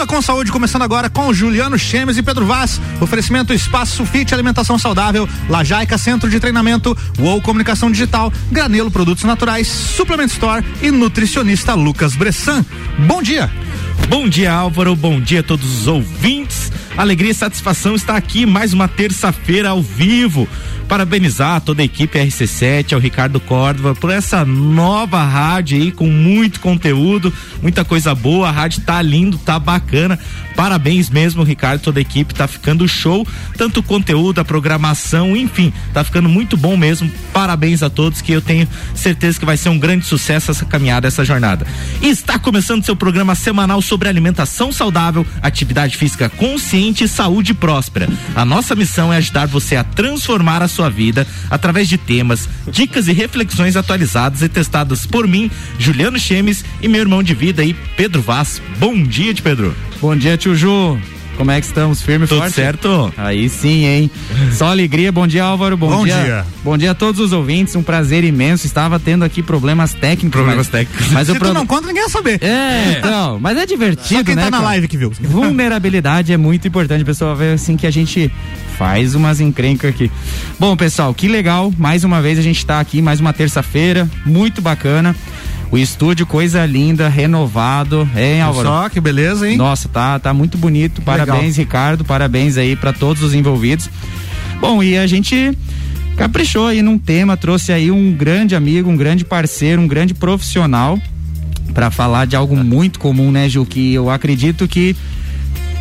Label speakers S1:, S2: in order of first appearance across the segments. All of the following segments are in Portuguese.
S1: Viva com Saúde, começando agora com Juliano Chemes e Pedro Vaz. Oferecimento Espaço Fit Alimentação Saudável, Lajaica Centro de Treinamento, UOL Comunicação Digital, Granelo Produtos Naturais, Suplement Store e nutricionista Lucas Bressan. Bom dia.
S2: Bom dia, Álvaro. Bom dia a todos os ouvintes. Alegria e satisfação estar aqui mais uma terça-feira ao vivo parabenizar toda a equipe RC7, ao Ricardo Córdova por essa nova rádio aí com muito conteúdo, muita coisa boa. A rádio tá lindo, tá bacana. Parabéns mesmo, Ricardo, toda a equipe tá ficando show, tanto o conteúdo, a programação, enfim, tá ficando muito bom mesmo. Parabéns a todos que eu tenho certeza que vai ser um grande sucesso essa caminhada, essa jornada. E está começando seu programa semanal sobre alimentação saudável, atividade física consciente e saúde próspera. A nossa missão é ajudar você a transformar a sua vida através de temas, dicas e reflexões atualizadas e testadas por mim, Juliano Chemes e meu irmão de vida aí, Pedro Vaz. Bom dia, de Pedro.
S3: Bom dia, tio Ju. Como é que estamos? Firme e
S2: Tudo
S3: forte?
S2: certo?
S3: Aí sim, hein? Só alegria. Bom dia, Álvaro. Bom,
S1: Bom
S3: dia.
S1: dia.
S3: Bom dia a todos os ouvintes. Um prazer imenso. Estava tendo aqui problemas técnicos.
S2: Problemas
S3: mas,
S2: técnicos.
S3: Mas
S1: Se
S3: o
S1: tu
S3: pro...
S1: não conta, ninguém vai saber.
S3: É, então, mas é divertido,
S1: Só quem
S3: né?
S1: tá na
S3: cara?
S1: live que viu.
S3: Vulnerabilidade é muito importante, pessoal. Ver assim que a gente faz umas encrencas aqui. Bom, pessoal, que legal. Mais uma vez a gente tá aqui, mais uma terça-feira. Muito bacana. O estúdio, coisa linda, renovado. Hein, Álvaro?
S1: Só que beleza, hein?
S3: Nossa, tá, tá muito bonito. Parabéns, Ricardo. Parabéns aí para todos os envolvidos. Bom, e a gente caprichou aí num tema, trouxe aí um grande amigo, um grande parceiro, um grande profissional para falar de algo muito comum, né, Ju? Que eu acredito que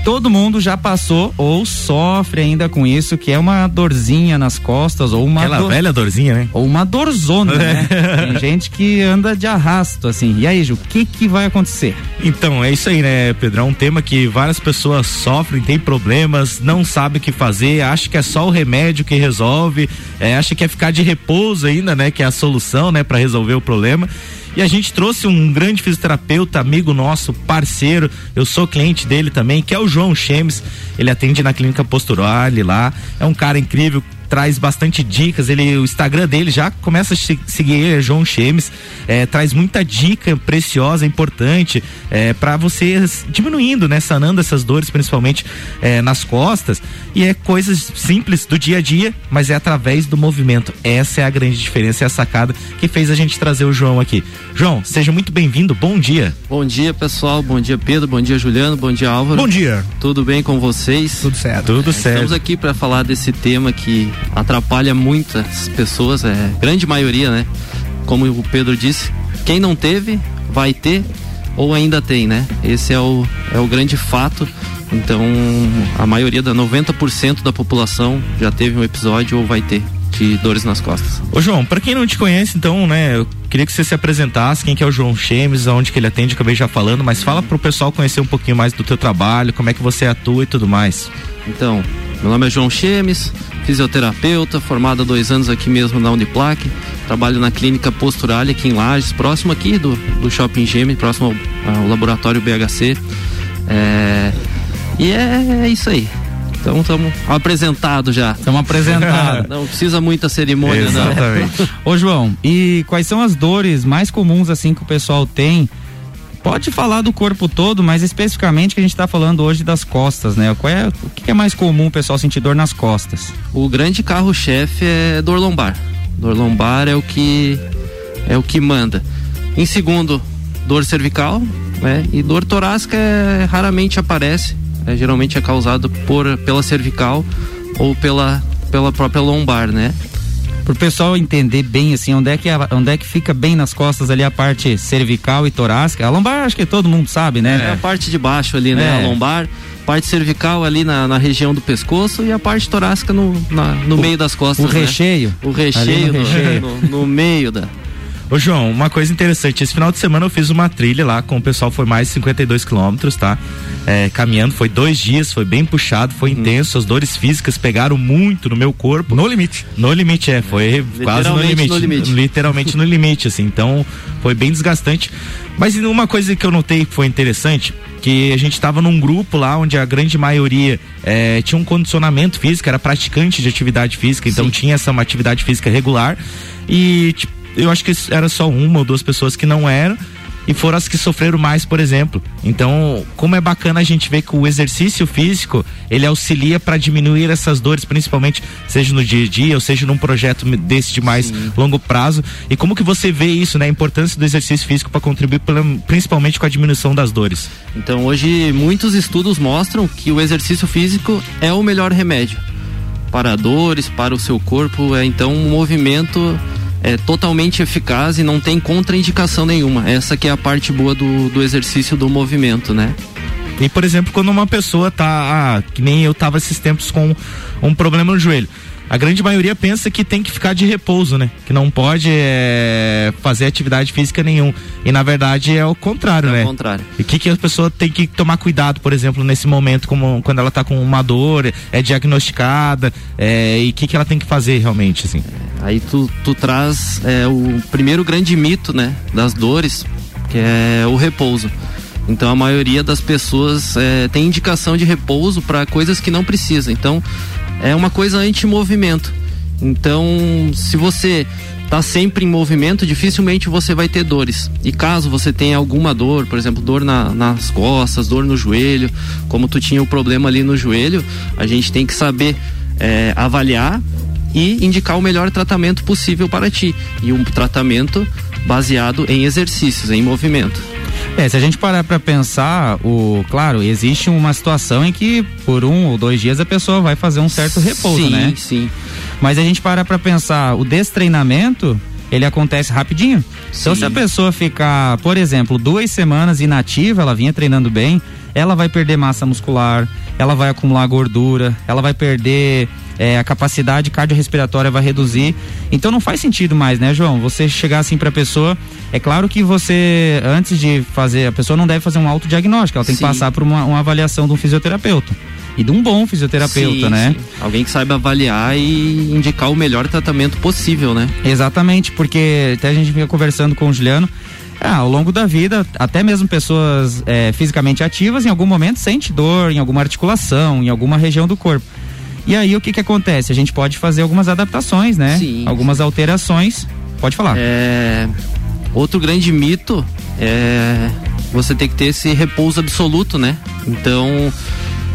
S3: todo mundo já passou ou sofre ainda com isso, que é uma dorzinha nas costas ou uma
S2: Aquela
S3: dor-
S2: velha dorzinha, né?
S3: ou uma dorzona, né? Tem gente que anda de arrasto, assim. E aí, Ju, o que que vai acontecer?
S2: Então, é isso aí, né, Pedro? É um tema que várias pessoas sofrem, têm problemas, não sabem o que fazer, acha que é só o remédio que resolve, é, acha que é ficar de repouso ainda, né, que é a solução, né, para resolver o problema. E a gente trouxe um grande fisioterapeuta, amigo nosso, parceiro, eu sou cliente dele também, que é o João Chemes. Ele atende na clínica Posturale lá. É um cara incrível, traz bastante dicas. Ele, o Instagram dele já começa a se- seguir ele, é João Chemes, é, traz muita dica preciosa, importante, é, para você diminuindo, né, sanando essas dores, principalmente é, nas costas. E é coisas simples do dia a dia, mas é através do movimento. Essa é a grande diferença, é a sacada que fez a gente trazer o João aqui. João, seja muito bem-vindo, bom dia.
S4: Bom dia, pessoal. Bom dia, Pedro. Bom dia, Juliano. Bom dia, Álvaro.
S1: Bom dia.
S4: Tudo bem com vocês?
S1: Tudo certo.
S2: Tudo
S4: Estamos
S2: certo.
S4: aqui para falar desse tema que atrapalha muitas pessoas, é grande maioria, né? Como o Pedro disse, quem não teve vai ter ou ainda tem, né? Esse é o, é o grande fato. Então, a maioria da 90% da população já teve um episódio ou vai ter de dores nas costas.
S2: Ô João, pra quem não te conhece, então, né, eu queria que você se apresentasse, quem que é o João Chemes, aonde que ele atende, acabei já falando, mas fala pro pessoal conhecer um pouquinho mais do teu trabalho, como é que você atua e tudo mais.
S4: Então, meu nome é João Chemes, fisioterapeuta, formado há dois anos aqui mesmo na Uniplac. Trabalho na clínica Posturale aqui em Lages, próximo aqui do, do Shopping Gêmeo, próximo ao, ao laboratório BHC. É, e é, é isso aí. Então estamos apresentados já.
S3: Estamos apresentados.
S4: Não precisa muita cerimônia, não.
S2: Exatamente.
S3: Ô, João, e quais são as dores mais comuns, assim, que o pessoal tem? Pode falar do corpo todo, mas especificamente que a gente tá falando hoje das costas, né? Qual é, o que é mais comum o pessoal sentir dor nas costas?
S4: O grande carro-chefe é dor lombar. Dor lombar é o que é o que manda. Em segundo, dor cervical, né? E dor torácica é, raramente aparece. É, geralmente é causado por pela cervical ou pela pela própria lombar, né?
S3: Pro pessoal entender bem, assim, onde é, que, a- onde é que fica bem nas costas ali a parte cervical e torácica. A lombar acho que todo mundo sabe,
S4: É
S3: né?
S4: a parte de baixo ali, né?
S3: É.
S4: A lombar, parte cervical ali na, na região do pescoço e a parte torácica no, na- no meio das costas.
S3: O
S4: né?
S3: recheio.
S4: O recheio,
S3: no, recheio.
S4: no- no meio da.
S2: Ô João, uma coisa interessante, esse final de semana eu fiz uma trilha lá com o pessoal, foi mais de 52 quilômetros, tá? É, caminhando, foi dois dias, foi bem puxado, foi intenso, as dores físicas pegaram muito no meu corpo.
S1: No limite.
S2: No limite, é, foi quase no limite,
S4: no limite.
S2: Literalmente no limite, assim, então foi bem desgastante. Mas uma coisa que eu notei que foi interessante, que a gente estava num grupo lá onde a grande maioria eh, tinha um condicionamento físico, era praticante de atividade física, então
S4: Sim.
S2: tinha essa uma atividade física regular e tipo, eu acho que era só uma ou duas pessoas que não eram. e foram as que sofreram mais, por exemplo. Então, como é bacana a gente ver que o exercício físico, ele auxilia para diminuir essas dores, principalmente seja no dia a dia ou seja num projeto desse de mais Sim. longo prazo. E como que você vê isso, né, a importância do exercício físico para contribuir principalmente com a diminuição das dores?
S4: Então, hoje muitos estudos mostram que o exercício físico é o melhor remédio para dores, para o seu corpo. É então um movimento é totalmente eficaz e não tem contraindicação nenhuma. Essa que é a parte boa do, do exercício do movimento, né?
S2: E, por exemplo, quando uma pessoa tá, ah, que nem eu tava esses tempos com um problema no joelho a grande maioria pensa que tem que ficar de repouso, né? Que não pode é, fazer atividade física nenhum. E na verdade é o contrário, é né?
S4: É o contrário.
S2: E o que, que a pessoa tem que tomar cuidado, por exemplo, nesse momento, como quando ela está com uma dor, é diagnosticada, é, e o que, que ela tem que fazer realmente, assim?
S4: Aí tu, tu traz é, o primeiro grande mito, né? Das dores, que é o repouso. Então a maioria das pessoas é, tem indicação de repouso para coisas que não precisa. Então é uma coisa anti-movimento. Então, se você está sempre em movimento, dificilmente você vai ter dores. E caso você tenha alguma dor, por exemplo, dor na, nas costas, dor no joelho, como tu tinha o problema ali no joelho, a gente tem que saber é, avaliar e indicar o melhor tratamento possível para ti. E um tratamento baseado em exercícios, em movimento.
S3: É, se a gente parar para pensar, o, claro, existe uma situação em que por um ou dois dias a pessoa vai fazer um certo repouso,
S4: sim,
S3: né?
S4: Sim, sim.
S3: Mas a gente para para pensar, o destreinamento, ele acontece rapidinho. Sim. Então se a pessoa ficar, por exemplo, duas semanas inativa, ela vinha treinando bem, ela vai perder massa muscular, ela vai acumular gordura, ela vai perder é, a capacidade cardiorrespiratória vai reduzir. Então não faz sentido mais, né, João? Você chegar assim para a pessoa. É claro que você, antes de fazer, a pessoa não deve fazer um autodiagnóstico, ela tem sim. que passar por uma, uma avaliação de um fisioterapeuta e de um bom fisioterapeuta, sim, né? Sim.
S4: Alguém que saiba avaliar e indicar o melhor tratamento possível, né?
S3: Exatamente, porque até a gente vinha conversando com o Juliano. Ah, ao longo da vida, até mesmo pessoas é, fisicamente ativas, em algum momento sente dor em alguma articulação, em alguma região do corpo. E aí o que que acontece? A gente pode fazer algumas adaptações, né? Sim. Algumas alterações. Pode falar.
S4: É... Outro grande mito é você ter que ter esse repouso absoluto, né? Então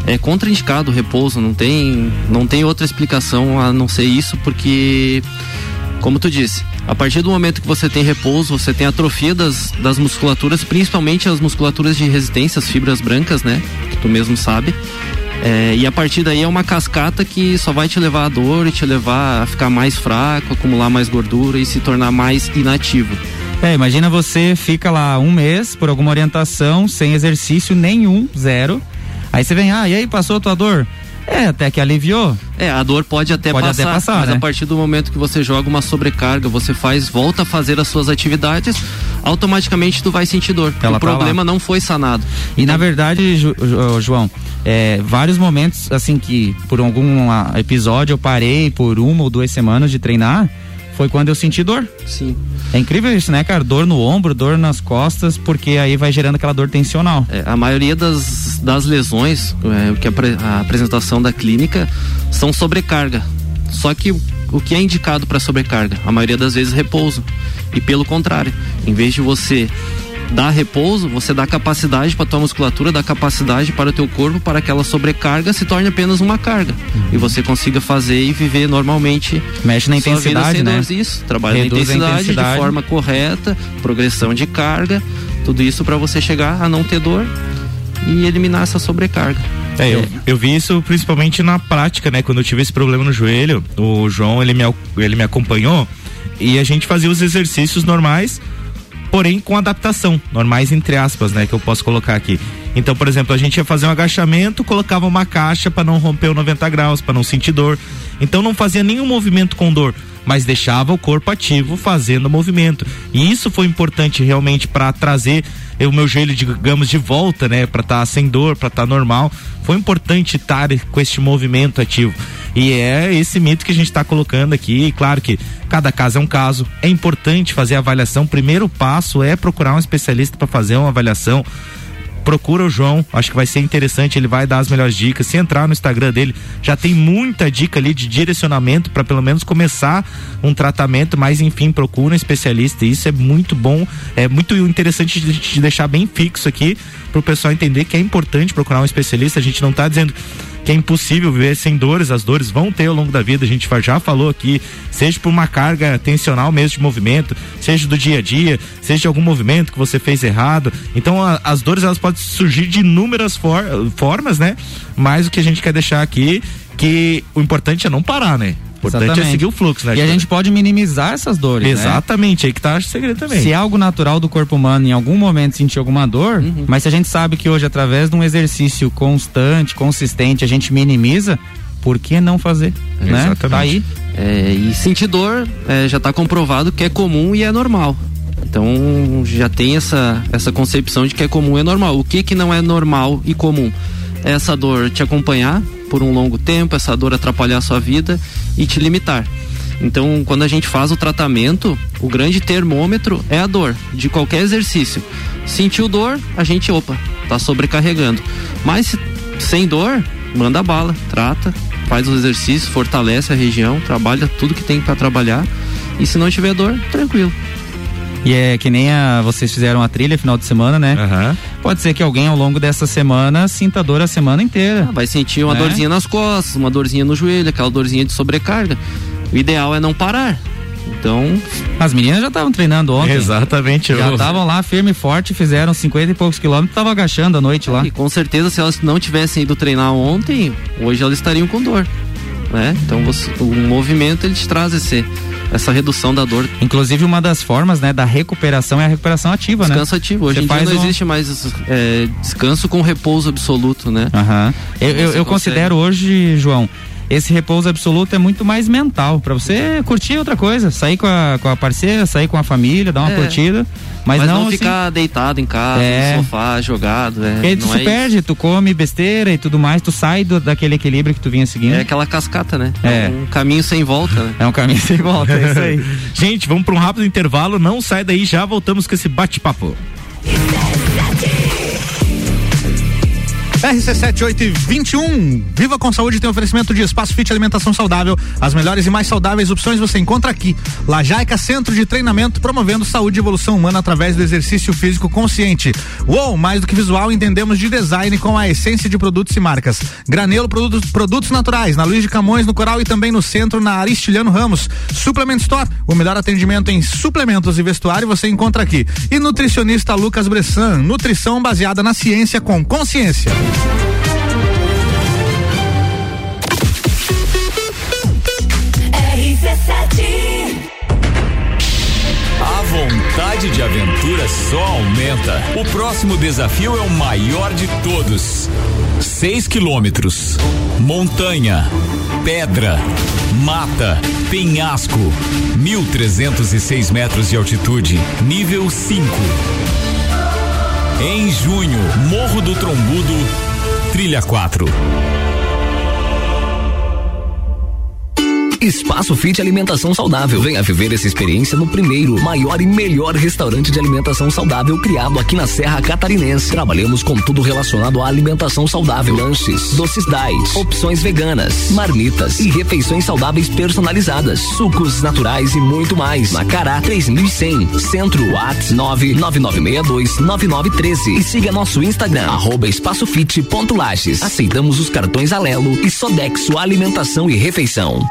S4: é contraindicado o repouso, não tem, não tem outra explicação a não ser isso, porque como tu disse, a partir do momento que você tem repouso, você tem atrofia das, das musculaturas, principalmente as musculaturas de resistência, as fibras brancas, né? Que tu mesmo sabe. É, e a partir daí é uma cascata que só vai te levar a dor e te levar a ficar mais fraco, acumular mais gordura e se tornar mais inativo.
S3: É, imagina você fica lá um mês por alguma orientação, sem exercício nenhum, zero. Aí você vem, ah, e aí passou a tua dor? É, até que aliviou.
S4: É, a dor pode até pode passar, até passar mas né? a partir do momento que você joga uma sobrecarga, você faz, volta a fazer as suas atividades, automaticamente tu vai sentir dor. Ela o tá problema lá. não foi sanado.
S3: E então, na verdade, João, é, vários momentos assim que por algum episódio eu parei por uma ou duas semanas de treinar, foi quando eu senti dor.
S4: Sim.
S3: É incrível isso, né, cara? Dor no ombro, dor nas costas, porque aí vai gerando aquela dor tensional.
S4: É, a maioria das, das lesões, é, que a, a apresentação da clínica, são sobrecarga. Só que o, o que é indicado para sobrecarga? A maioria das vezes repouso. E pelo contrário, em vez de você dá repouso, você dá capacidade para tua musculatura, dá capacidade para o teu corpo para que aquela sobrecarga se torne apenas uma carga uhum. e você consiga fazer e viver normalmente.
S3: Mexe na intensidade, né?
S4: Isso, trabalha Reduz na intensidade, intensidade de forma correta, progressão de carga, tudo isso para você chegar a não ter dor e eliminar essa sobrecarga.
S2: É, eu, eu vi isso principalmente na prática, né? Quando eu tive esse problema no joelho, o João, ele me, ele me acompanhou e a gente fazia os exercícios normais porém com adaptação, normais entre aspas, né, que eu posso colocar aqui. Então, por exemplo, a gente ia fazer um agachamento, colocava uma caixa para não romper o 90 graus, para não sentir dor. Então não fazia nenhum movimento com dor, mas deixava o corpo ativo fazendo movimento. E isso foi importante realmente para trazer o meu joelho, digamos, de volta, né, para estar tá sem dor, para estar tá normal. Foi importante estar com este movimento ativo. E é esse mito que a gente está colocando aqui. E claro que cada caso é um caso. É importante fazer a avaliação. O primeiro passo é procurar um especialista para fazer uma avaliação procura o João, acho que vai ser interessante, ele vai dar as melhores dicas. Se entrar no Instagram dele, já tem muita dica ali de direcionamento para pelo menos começar um tratamento, mas enfim, procura um especialista. Isso é muito bom, é muito interessante de, de deixar bem fixo aqui para o pessoal entender que é importante procurar um especialista. A gente não está dizendo que é impossível viver sem dores, as dores vão ter ao longo da vida, a gente já falou aqui, seja por uma carga tensional mesmo de movimento, seja do dia a dia, seja de algum movimento que você fez errado. Então a, as dores elas podem surgir de inúmeras for, formas, né? Mas o que a gente quer deixar aqui que o importante é não parar, né? Importante Exatamente. é seguir o fluxo, né?
S3: E a gente pode minimizar essas dores.
S2: Né? Exatamente, né? aí que tá o segredo também.
S3: Se é algo natural do corpo humano em algum momento sentir alguma dor, uhum. mas se a gente sabe que hoje, através de um exercício constante, consistente, a gente minimiza, por que não fazer? É, né? Exatamente. Tá aí.
S4: É, e sentir dor é, já está comprovado que é comum e é normal. Então já tem essa, essa concepção de que é comum e é normal. O que que não é normal e comum? É essa dor te acompanhar por um longo tempo, essa dor atrapalhar a sua vida e te limitar. Então, quando a gente faz o tratamento, o grande termômetro é a dor de qualquer exercício. Sentiu dor, a gente, opa, tá sobrecarregando. Mas sem dor, manda bala, trata, faz os exercícios, fortalece a região, trabalha tudo que tem para trabalhar. E se não tiver dor, tranquilo.
S3: E é que nem a, vocês fizeram a trilha final de semana, né? Uhum. Pode ser que alguém ao longo dessa semana sinta dor a semana inteira.
S4: Ah, vai sentir uma né? dorzinha nas costas, uma dorzinha no joelho, aquela dorzinha de sobrecarga. O ideal é não parar. Então.
S3: As meninas já estavam treinando ontem.
S2: Exatamente.
S3: Já estavam lá firme e forte, fizeram 50 e poucos quilômetros, estavam agachando à noite lá.
S4: E com certeza, se elas não tivessem ido treinar ontem, hoje elas estariam com dor. Né? Então você, o movimento ele te traz esse, essa redução da dor.
S3: Inclusive uma das formas, né, da recuperação é a recuperação ativa,
S4: descanso né? Descanso ativo. Hoje Você em dia não um... existe mais é, descanso com repouso absoluto, né?
S3: Uhum. Eu, eu, eu considero hoje, João, esse repouso absoluto é muito mais mental, para você curtir outra coisa, sair com a, com a parceira, sair com a família, dar uma é. curtida. Mas,
S4: mas
S3: não,
S4: não assim, ficar deitado em casa, é. no sofá, jogado. É,
S3: Porque tu se é perde, isso. tu come besteira e tudo mais, tu sai do, daquele equilíbrio que tu vinha seguindo.
S4: É aquela cascata, né? É. é um caminho sem volta, né?
S3: É um caminho sem volta, é isso aí.
S2: Gente, vamos para um rápido intervalo, não sai daí, já voltamos com esse bate-papo.
S1: RC7821. Viva com Saúde tem oferecimento de espaço fit alimentação saudável. As melhores e mais saudáveis opções você encontra aqui. Lajaica Centro de Treinamento, promovendo saúde e evolução humana através do exercício físico consciente. Uou, mais do que visual, entendemos de design com a essência de produtos e marcas. Granelo Produtos, produtos Naturais, na Luiz de Camões, no Coral e também no centro, na Aristiliano Ramos. Suplement Store, o melhor atendimento em suplementos e vestuário você encontra aqui. E nutricionista Lucas Bressan, nutrição baseada na ciência com consciência.
S5: A vontade de aventura só aumenta. O próximo desafio é o maior de todos. 6 quilômetros. Montanha. Pedra. Mata. Penhasco. 1.306 metros de altitude. Nível 5 em junho, Morro do Trombudo, Trilha 4.
S6: Espaço Fit Alimentação Saudável. Venha viver essa experiência no primeiro, maior e melhor restaurante de alimentação saudável criado aqui na Serra Catarinense. Trabalhamos com tudo relacionado à alimentação saudável: lanches, doces diet, opções veganas, marmitas e refeições saudáveis personalizadas, sucos naturais e muito mais. Macará 3100, Centro Whats 999629913 e siga nosso Instagram arroba espaçofit.lages. Aceitamos os cartões Alelo e Sodexo Alimentação e Refeição.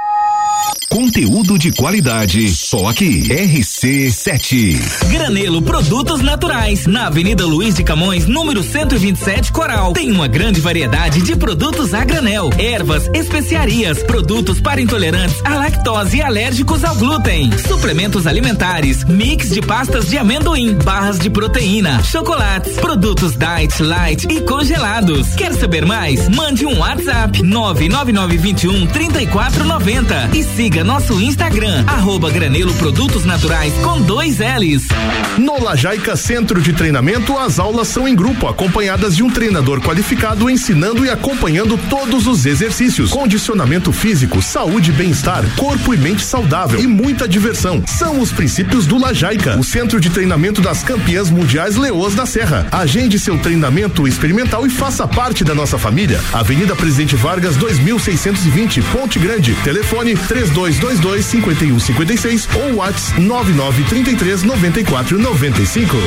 S5: Conteúdo de qualidade, só aqui. RC7.
S7: Granelo Produtos Naturais, na Avenida Luiz de Camões, número 127, Coral. Tem uma grande variedade de produtos a granel, ervas, especiarias, produtos para intolerantes à lactose e alérgicos ao glúten, suplementos alimentares, mix de pastas de amendoim, barras de proteína, chocolates, produtos diet, light e congelados. Quer saber mais? Mande um WhatsApp 99921 3490 e siga nosso Instagram, arroba Granelo Produtos Naturais com dois L's.
S8: No Lajaica Centro de Treinamento, as aulas são em grupo, acompanhadas de um treinador qualificado ensinando e acompanhando todos os exercícios. Condicionamento físico, saúde e bem-estar, corpo e mente saudável e muita diversão. São os princípios do Lajaica, o centro de treinamento das campeãs mundiais Leoas da Serra. Agende seu treinamento experimental e faça parte da nossa família. Avenida Presidente Vargas, 2620, Ponte Grande. Telefone 3222 5156 ou WhatsApp 9933 9495.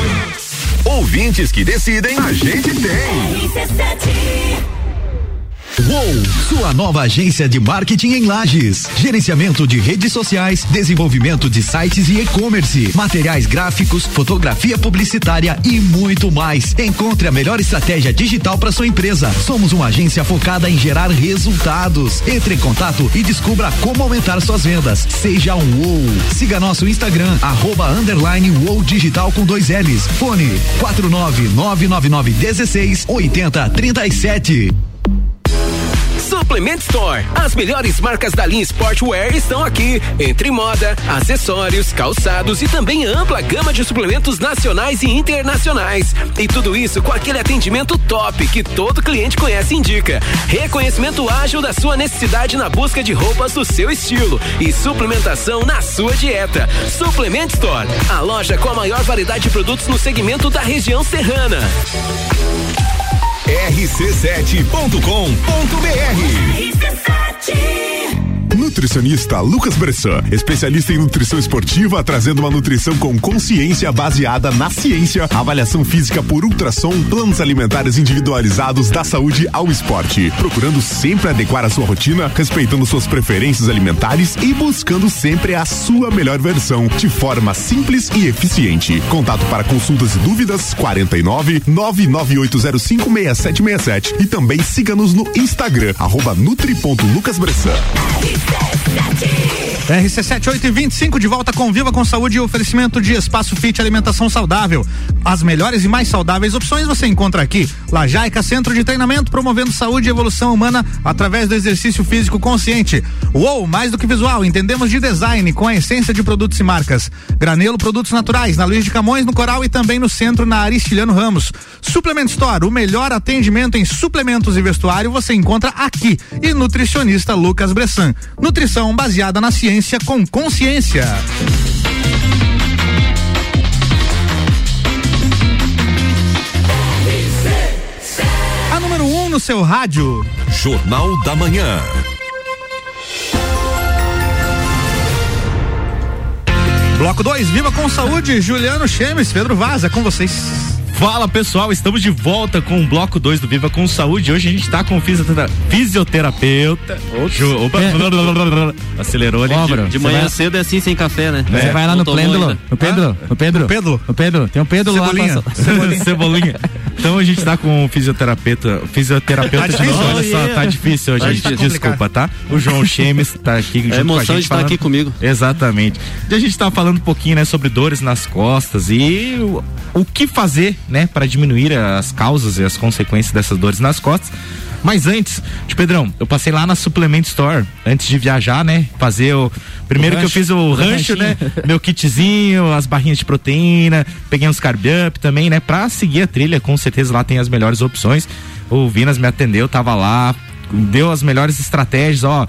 S9: Ouvintes que decidem, a gente tem.
S10: Uou, sua nova agência de marketing em Lages. Gerenciamento de redes sociais, desenvolvimento de sites e e-commerce, materiais gráficos, fotografia publicitária e muito mais. Encontre a melhor estratégia digital para sua empresa. Somos uma agência focada em gerar resultados. Entre em contato e descubra como aumentar suas vendas. Seja um Uou. Siga nosso Instagram, arroba underline Uou Digital com dois L's. Fone 49999 16 80 37.
S11: Suplement Store. As melhores marcas da linha Sportwear estão aqui, entre moda, acessórios, calçados e também ampla gama de suplementos nacionais e internacionais. E tudo isso com aquele atendimento top que todo cliente conhece e indica. Reconhecimento ágil da sua necessidade na busca de roupas do seu estilo e suplementação na sua dieta. Suplement Store, a loja com a maior variedade de produtos no segmento da região serrana
S9: rc7.com.br. Nutricionista Lucas Bressan, especialista em nutrição esportiva, trazendo uma nutrição com consciência baseada na ciência, avaliação física por ultrassom, planos alimentares individualizados da saúde ao esporte, procurando sempre adequar a sua rotina, respeitando suas preferências alimentares e buscando sempre a sua melhor versão, de forma simples e eficiente. Contato para consultas e dúvidas 49 998056767 e também siga-nos no Instagram arroba nutri.lucasbressan.
S1: RC7 8 e 25 de volta com Viva com Saúde e oferecimento de Espaço Fit Alimentação Saudável. As melhores e mais saudáveis opções você encontra aqui. Lajaica Centro de Treinamento promovendo saúde e evolução humana através do exercício físico consciente. Uou, mais do que visual, entendemos de design com a essência de produtos e marcas. Granelo Produtos Naturais na Luiz de Camões, no Coral e também no centro na Aristiliano Ramos. Suplement Store, o melhor atendimento em suplementos e vestuário você encontra aqui. E nutricionista Lucas Bressan. Nutrição baseada na ciência com consciência. A número 1 um no seu rádio.
S9: Jornal da Manhã.
S1: Bloco 2, Viva com Saúde, Juliano Chemes, Pedro Vaza, com vocês.
S2: Fala pessoal, estamos de volta com o bloco 2 do Viva com Saúde. Hoje a gente está com o fisioterapeuta. Opa, é. acelerou ali.
S4: de, de manhã vai... cedo é assim sem café, né?
S3: Você é. vai lá no Pêndulo. No Pedro, ah? no Pedro.
S1: O Pedro.
S3: O Pedro. Tem um Pedro
S1: Cebolinha.
S3: lá.
S2: Cebolinha. Cebolinha. Então a gente está com o fisioterapeuta. Fisioterapeuta
S1: tá de novo.
S2: Olha só, tá difícil hoje. Tá desculpa, tá? O João Chemes tá aqui junto
S4: é emoção
S2: com a gente.
S4: de estar aqui comigo.
S2: Exatamente. E a gente tá falando um pouquinho, né, sobre dores nas costas e o, o que fazer, né, para diminuir as causas e as consequências dessas dores nas costas. Mas antes, de Pedrão, eu passei lá na Supplement Store antes de viajar, né? Fazer o. Primeiro o que eu fiz o rancho, né? Meu kitzinho, as barrinhas de proteína, peguei uns carb up também, né? Pra seguir a trilha, com certeza lá tem as melhores opções. O Vinas me atendeu, tava lá, deu as melhores estratégias, ó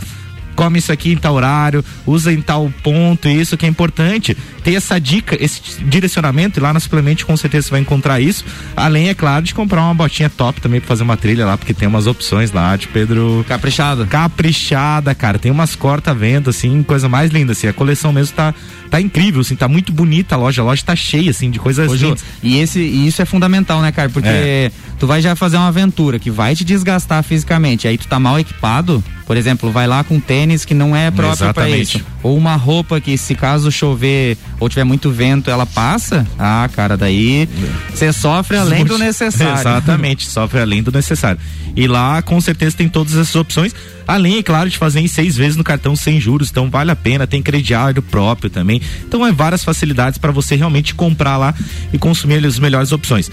S2: come isso aqui em tal horário, usa em tal ponto, isso que é importante. Ter essa dica, esse direcionamento, e lá no suplemento com certeza você vai encontrar isso. Além, é claro, de comprar uma botinha top também pra fazer uma trilha lá, porque tem umas opções lá de Pedro.
S3: Caprichada.
S2: Caprichada, cara. Tem umas corta-vento, assim, coisa mais linda, assim. A coleção mesmo tá, tá incrível, assim, tá muito bonita a loja. A loja tá cheia, assim, de coisas lindas.
S3: E, esse, e isso é fundamental, né, cara? Porque é. tu vai já fazer uma aventura que vai te desgastar fisicamente, aí tu tá mal equipado, por exemplo, vai lá com tênis que não é próprio para isso. Ou uma roupa que, se caso chover ou tiver muito vento, ela passa. Ah, cara, daí você sofre além do necessário.
S2: Exatamente, sofre além do necessário. E lá, com certeza, tem todas essas opções. Além, é claro, de fazer em seis vezes no cartão sem juros. Então, vale a pena. Tem crediário próprio também. Então, é várias facilidades para você realmente comprar lá e consumir as melhores opções.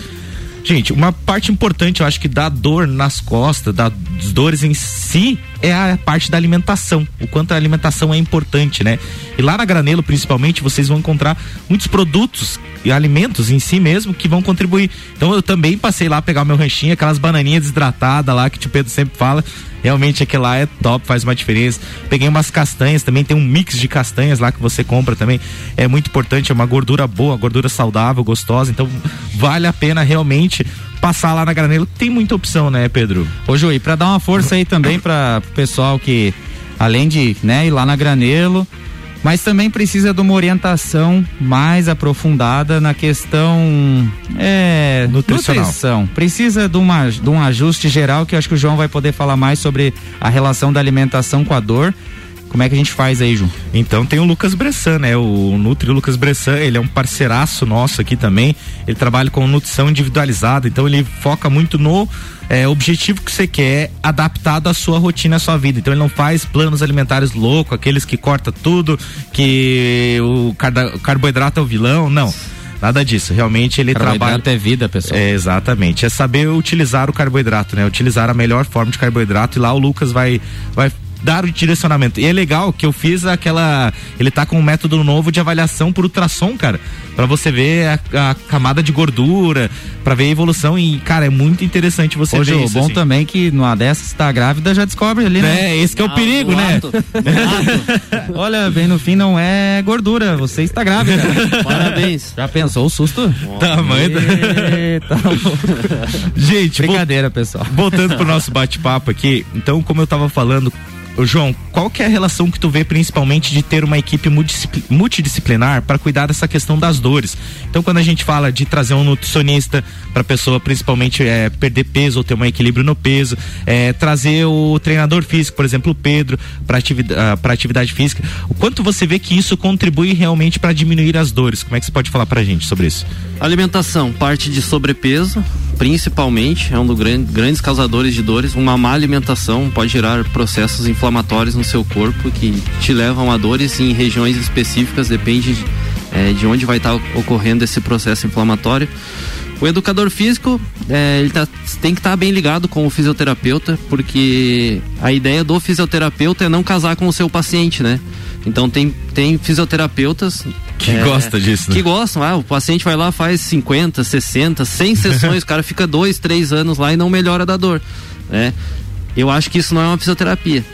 S2: Gente, uma parte importante, eu acho que da dor nas costas, das dores em si, é a parte da alimentação, o quanto a alimentação é importante, né? E lá na Granelo, principalmente, vocês vão encontrar muitos produtos alimentos em si mesmo que vão contribuir. Então eu também passei lá pegar meu ranchinho, aquelas bananinhas desidratadas lá que o tio Pedro sempre fala. Realmente aquele lá é top, faz uma diferença. Peguei umas castanhas, também tem um mix de castanhas lá que você compra também. É muito importante, é uma gordura boa, gordura saudável, gostosa. Então vale a pena realmente passar lá na Granelo. Tem muita opção, né, Pedro?
S3: Ô, Ju, e pra dar uma força aí também para o pessoal que, além de né, ir lá na Granelo, mas também precisa de uma orientação mais aprofundada na questão é,
S2: Nutricional.
S3: nutrição. Precisa de, uma, de um ajuste geral que eu acho que o João vai poder falar mais sobre a relação da alimentação com a dor. Como é que a gente faz aí, Ju?
S2: Então tem o Lucas Bressan, né? O Nutri Lucas Bressan, ele é um parceiraço nosso aqui também. Ele trabalha com nutrição individualizada, então ele foca muito no é, objetivo que você quer adaptado à sua rotina, à sua vida. Então ele não faz planos alimentares loucos, aqueles que corta tudo, que o, carda, o carboidrato é o vilão, não. Nada disso. Realmente ele
S3: Carboidrato
S2: trabalha.
S3: é vida, pessoal.
S2: É, exatamente. É saber utilizar o carboidrato, né? Utilizar a melhor forma de carboidrato e lá o Lucas vai, vai dar o direcionamento. E é legal que eu fiz aquela. Ele tá com um método novo de avaliação por ultrassom, cara. Pra você ver a, a camada de gordura, pra ver a evolução. E, cara, é muito interessante você
S3: Hoje
S2: ver
S3: o
S2: isso.
S3: bom
S2: assim.
S3: também que numa dessas, se tá grávida, já descobre ali, né?
S2: É, esse que é o perigo,
S4: do
S2: né?
S4: ato.
S3: Olha, bem no fim não é gordura, você está grávida.
S4: Parabéns.
S3: Já pensou o susto?
S2: Tamanho da-
S3: Eita,
S2: Gente,
S3: brincadeira, pessoal.
S2: voltando pro nosso bate-papo aqui, então, como eu tava falando, João, qual que é a relação que tu vê principalmente de ter uma equipe multidiscipli- multidisciplinar para cuidar dessa questão das dores? Então, quando a gente fala de trazer um nutricionista para a pessoa principalmente é, perder peso ou ter um equilíbrio no peso, é, trazer o treinador físico, por exemplo, o Pedro, para atividade, pra atividade física, o quanto você vê que isso contribui realmente para diminuir as dores? Como é que você pode falar pra gente sobre isso?
S4: Alimentação, parte de sobrepeso, principalmente, é um dos gran- grandes causadores de dores. Uma má alimentação pode gerar processos inflamatórios no seu corpo que te levam a dores em regiões específicas, depende de, eh, de onde vai estar ocorrendo esse processo inflamatório. O educador físico, eh, ele tá- tem que estar bem ligado com o fisioterapeuta, porque a ideia do fisioterapeuta é não casar com o seu paciente, né? Então tem, tem fisioterapeutas
S2: Que
S4: é,
S2: gosta disso, né?
S4: Que gostam, ah, o paciente vai lá, faz 50, 60, 100 sessões, o cara fica dois, três anos lá e não melhora da dor, né? Eu acho que isso não é uma fisioterapia.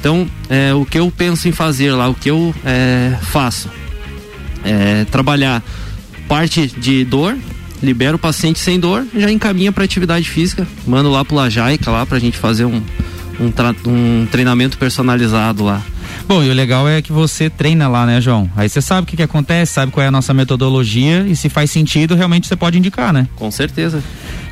S4: Então, é, o que eu penso em fazer lá, o que eu é, faço, é trabalhar parte de dor, libera o paciente sem dor, já encaminha para atividade física, mando lá pro Lajaica lá pra gente fazer um, um, um treinamento personalizado lá.
S3: Bom, e o legal é que você treina lá, né, João? Aí você sabe o que, que acontece, sabe qual é a nossa metodologia e se faz sentido, realmente você pode indicar, né?
S4: Com certeza.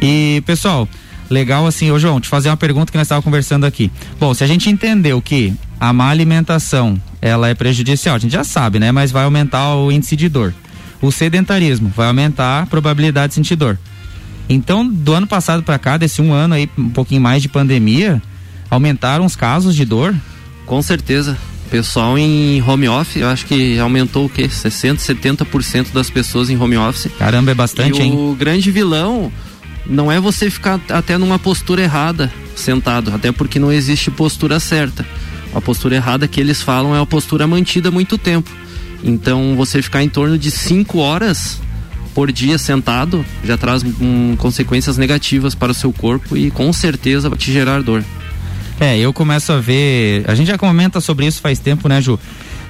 S3: E, pessoal, legal assim, ô João, te fazer uma pergunta que nós estávamos conversando aqui. Bom, se a gente entendeu que a má alimentação, ela é prejudicial, a gente já sabe, né? Mas vai aumentar o índice de dor. O sedentarismo vai aumentar a probabilidade de sentir dor. Então, do ano passado para cá, desse um ano aí, um pouquinho mais de pandemia, aumentaram os casos de dor?
S4: Com certeza. Pessoal em home office, eu acho que aumentou o quê? 60, 70% das pessoas em home office.
S3: Caramba, é bastante,
S4: e
S3: hein?
S4: o grande vilão não é você ficar até numa postura errada sentado, até porque não existe postura certa. A postura errada que eles falam é a postura mantida há muito tempo. Então, você ficar em torno de 5 horas por dia sentado já traz hum, consequências negativas para o seu corpo e com certeza vai te gerar dor.
S3: É, eu começo a ver. A gente já comenta sobre isso faz tempo, né, Ju?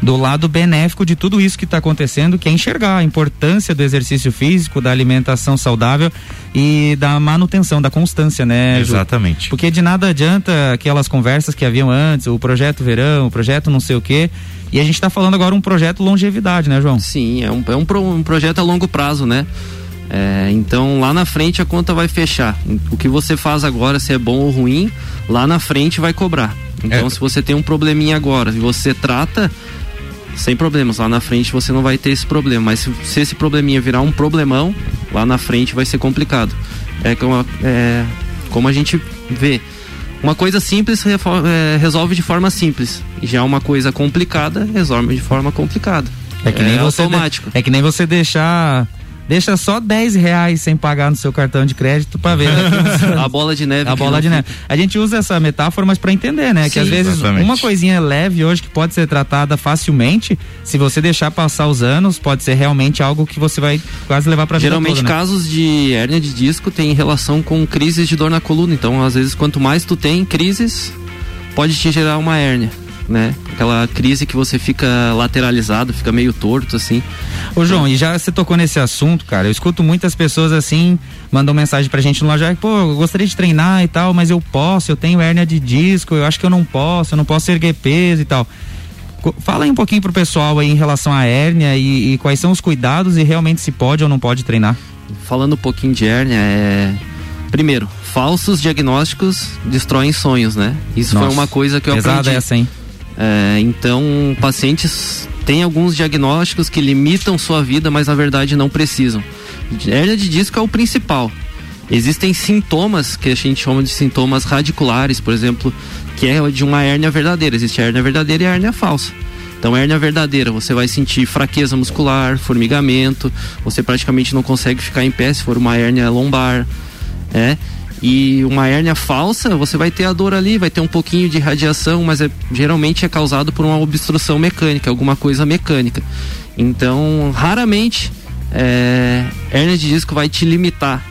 S3: Do lado benéfico de tudo isso que está acontecendo, que é enxergar a importância do exercício físico, da alimentação saudável e da manutenção, da constância, né, Ju?
S2: Exatamente.
S3: Porque de nada adianta aquelas conversas que haviam antes, o projeto verão, o projeto não sei o quê. E a gente está falando agora um projeto longevidade, né, João?
S4: Sim, é um, é um, pro- um projeto a longo prazo, né? É, então lá na frente a conta vai fechar. O que você faz agora, se é bom ou ruim, lá na frente vai cobrar. Então
S2: É.
S4: se você tem um probleminha agora e você trata, sem problemas, lá na frente você não vai ter esse problema. Mas se, se esse probleminha virar um problemão, lá na frente vai ser complicado. É como, é, como a gente vê. Uma coisa simples é, resolve de forma simples. Já uma coisa complicada resolve de forma complicada.
S3: É que nem você de-
S4: automático.
S3: é que nem você deixar Deixa só 10 reais sem pagar no seu cartão de crédito para ver.
S4: a bola de neve.
S3: A bola de neve. A gente usa essa metáfora, mas para entender, né? Sim, que às vezes exatamente. uma coisinha leve hoje que pode ser tratada facilmente, se você deixar passar os anos, pode ser realmente algo que você vai quase levar para
S4: Geralmente
S3: toda,
S4: né? casos de hérnia de disco tem relação com crises de dor na coluna. Então, às vezes, quanto mais tu tem crises, pode te gerar uma hérnia né? Aquela crise que você fica lateralizado, fica meio torto, assim.
S3: Ô João, e já você tocou nesse assunto, cara, eu escuto muitas pessoas assim, mandam mensagem pra gente no loja, pô, eu gostaria de treinar e tal, mas eu posso, eu tenho hérnia de disco, eu acho que eu não posso, eu não posso erguer peso e tal. Fala aí um pouquinho pro pessoal aí em relação à hérnia e, e quais são os cuidados e realmente se pode ou não pode treinar.
S4: Falando um pouquinho de hérnia, é Primeiro, falsos diagnósticos destroem sonhos, né? Isso Nossa, foi uma coisa que eu aprendi.
S3: Essa, hein?
S4: É, então, pacientes têm alguns diagnósticos que limitam sua vida, mas na verdade não precisam. Hérnia de disco é o principal. Existem sintomas que a gente chama de sintomas radiculares, por exemplo, que é de uma hérnia verdadeira. Existe a hérnia verdadeira e a hérnia falsa. Então, hérnia verdadeira, você vai sentir fraqueza muscular, formigamento, você praticamente não consegue ficar em pé se for uma hérnia lombar, é. E uma hérnia falsa, você vai ter a dor ali, vai ter um pouquinho de radiação, mas é, geralmente é causado por uma obstrução mecânica, alguma coisa mecânica. Então, raramente, é, hérnia de disco vai te limitar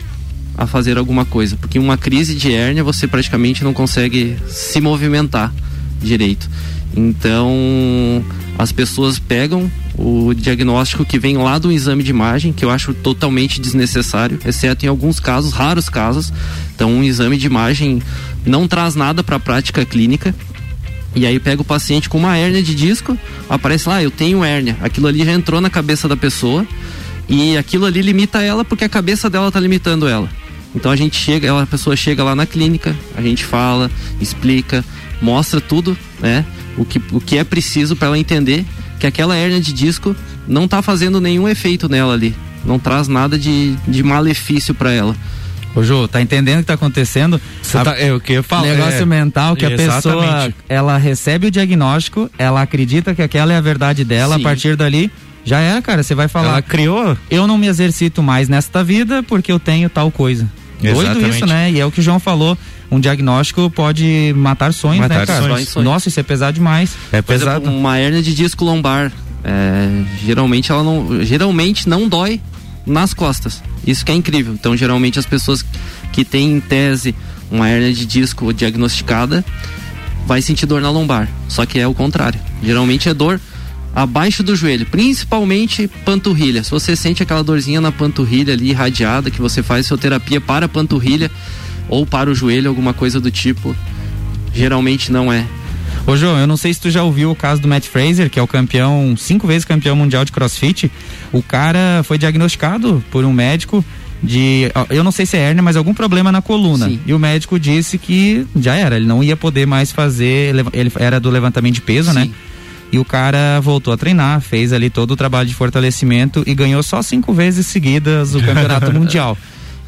S4: a fazer alguma coisa, porque uma crise de hérnia você praticamente não consegue se movimentar direito. Então, as pessoas pegam o diagnóstico que vem lá do exame de imagem, que eu acho totalmente desnecessário, exceto em alguns casos, raros casos. Então, um exame de imagem não traz nada para a prática clínica. E aí pega o paciente com uma hérnia de disco, aparece lá, ah, eu tenho hérnia. Aquilo ali já entrou na cabeça da pessoa e aquilo ali limita ela porque a cabeça dela está limitando ela. Então a gente chega, a pessoa chega lá na clínica, a gente fala, explica, mostra tudo, né? O que, o que é preciso para ela entender que aquela hérnia de disco não está fazendo nenhum efeito nela ali. Não traz nada de, de malefício para ela.
S3: Ô Jô, tá entendendo o que tá acontecendo?
S2: A, tá, é o que eu falo.
S3: Negócio é, mental que a pessoa ela recebe o diagnóstico, ela acredita que aquela é a verdade dela, Sim. a partir dali já é, cara, você vai falar.
S2: Ela criou.
S3: Eu não me exercito mais nesta vida porque eu tenho tal coisa. Exatamente. Doido isso, né? E é o que o João falou um diagnóstico pode matar sonhos, né, matar né, cara? Sonhos. Nossa, isso é pesado demais.
S4: É pesado. Exemplo, uma hérnia de disco lombar, é, geralmente ela não, geralmente não dói nas costas. Isso que é incrível. Então, geralmente as pessoas que têm em tese uma hérnia de disco diagnosticada vai sentir dor na lombar. Só que é o contrário. Geralmente é dor abaixo do joelho, principalmente panturrilha. Se você sente aquela dorzinha na panturrilha ali irradiada, que você faz sua terapia para a panturrilha, ou para o joelho, alguma coisa do tipo. Geralmente não é.
S3: Ô João, eu não sei se tu já ouviu o caso do Matt Fraser, que é o campeão, cinco vezes campeão mundial de crossfit. O cara foi diagnosticado por um médico de, eu não sei se é hérnia, mas algum problema na coluna. Sim. E o médico disse que já era, ele não ia poder mais fazer, ele era do levantamento de peso, né? Sim. né? E o cara voltou a treinar, fez ali todo o trabalho de fortalecimento e ganhou só cinco vezes seguidas o campeonato mundial.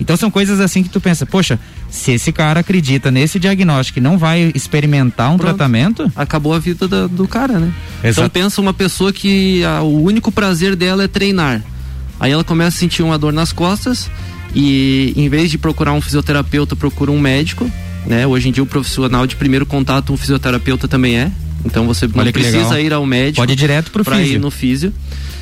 S3: Então são coisas assim que tu pensa, poxa, se esse cara acredita nesse diagnóstico e não vai experimentar um Pronto. tratamento.
S4: Acabou a vida do, do cara, né? Então Exato. Então pensa uma pessoa que a, o único prazer dela é treinar. Aí ela começa a sentir uma dor nas costas e em vez de procurar um fisioterapeuta, procura um médico. Né? Hoje em dia o profissional de primeiro contato, um fisioterapeuta também é. Então você Olha não precisa legal. ir ao médico.
S3: Pode ir direto pro
S4: físio. ir no físio.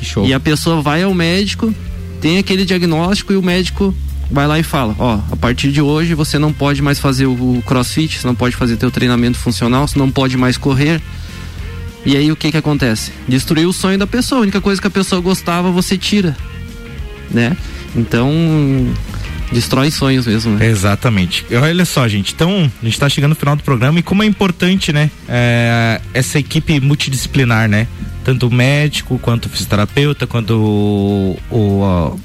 S4: Show. E a pessoa vai ao médico, tem aquele diagnóstico e o médico vai lá e fala, ó, a partir de hoje você não pode mais fazer o crossfit, você não pode fazer teu treinamento funcional, você não pode mais correr. E aí o que que acontece? Destruiu o sonho da pessoa, a única coisa que a pessoa gostava você tira, né? Então, destrói sonhos mesmo, né?
S2: Exatamente. Olha só, gente, então a gente está chegando no final do programa e como é importante, né? É, essa equipe multidisciplinar, né? Tanto o médico, quanto o fisioterapeuta, quanto o, o,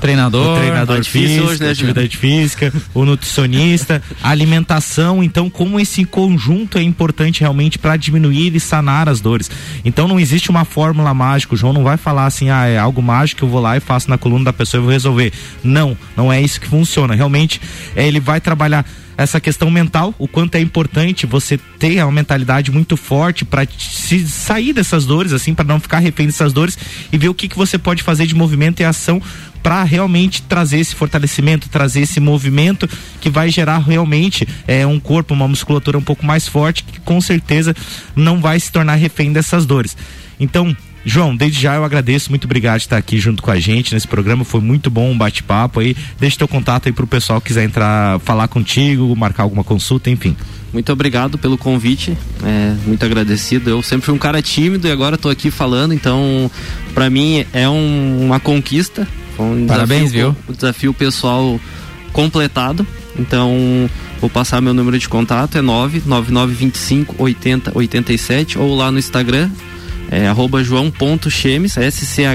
S3: treinador,
S2: o treinador físico, hoje, né, atividade física, o nutricionista, a alimentação. Então, como esse conjunto é importante realmente para diminuir e sanar as dores. Então, não existe uma fórmula mágica. O João não vai falar assim, ah, é algo mágico, eu vou lá e faço na coluna da pessoa e vou resolver. Não, não é isso que funciona. Realmente, é, ele vai trabalhar essa questão mental, o quanto é importante você ter uma mentalidade muito forte para se sair dessas dores, assim, para não ficar refém dessas dores e ver o que, que você pode fazer de movimento e ação para realmente trazer esse fortalecimento, trazer esse movimento que vai gerar realmente é, um corpo, uma musculatura um pouco mais forte, que com certeza não vai se tornar refém dessas dores. Então, João, desde já eu agradeço, muito obrigado de estar aqui junto com a gente nesse programa, foi muito bom um bate-papo aí. Deixa teu contato aí pro pessoal que quiser entrar, falar contigo, marcar alguma consulta, enfim.
S4: Muito obrigado pelo convite, é, muito agradecido. Eu sempre fui um cara tímido e agora estou aqui falando, então para mim é um, uma conquista. Um
S3: Parabéns,
S4: desafio,
S3: viu?
S4: O desafio pessoal completado. Então vou passar meu número de contato é 99925 80 87 ou lá no Instagram é arroba joão.chemes, S-C-H-E-M-E-S.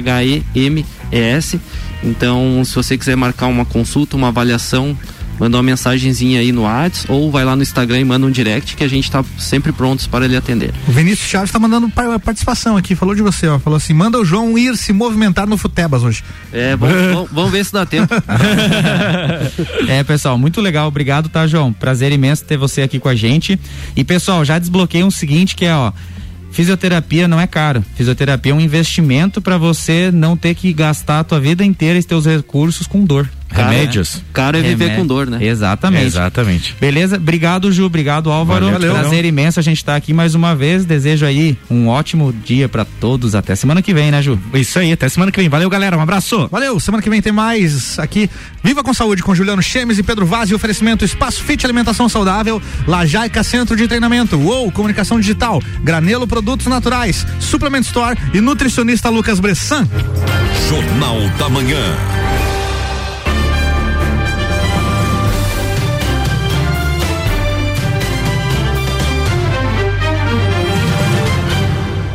S4: Então, se você quiser marcar uma consulta, uma avaliação, manda uma mensagenzinha aí no WhatsApp ou vai lá no Instagram e manda um direct que a gente está sempre prontos para lhe atender.
S1: O Vinícius Chaves está mandando participação aqui, falou de você, ó. Falou assim: manda o João ir se movimentar no Futebas hoje.
S4: É, vamos, vamos, vamos ver se dá tempo.
S3: é, pessoal, muito legal. Obrigado, tá, João? Prazer imenso ter você aqui com a gente. E, pessoal, já desbloqueei um seguinte que é, ó. Fisioterapia não é caro. Fisioterapia é um investimento para você não ter que gastar a tua vida inteira e teus recursos com dor.
S2: Remédios.
S4: Né? Cara é viver Remédio. com dor, né?
S3: Exatamente.
S2: Exatamente.
S3: Beleza? Obrigado, Ju. Obrigado, Álvaro. Valeu, Prazer valeu. imenso a gente estar tá aqui mais uma vez. Desejo aí um ótimo dia para todos. Até semana que vem, né, Ju?
S2: Isso aí, até semana que vem. Valeu, galera. Um abraço.
S1: Valeu. Semana que vem tem mais aqui. Viva com Saúde com Juliano Chemes e Pedro Vaz e oferecimento Espaço Fit Alimentação Saudável, Lajaica Centro de Treinamento, ou Comunicação Digital, Granelo Produtos Naturais, Suplement Store e nutricionista Lucas Bressan.
S5: Jornal da Manhã.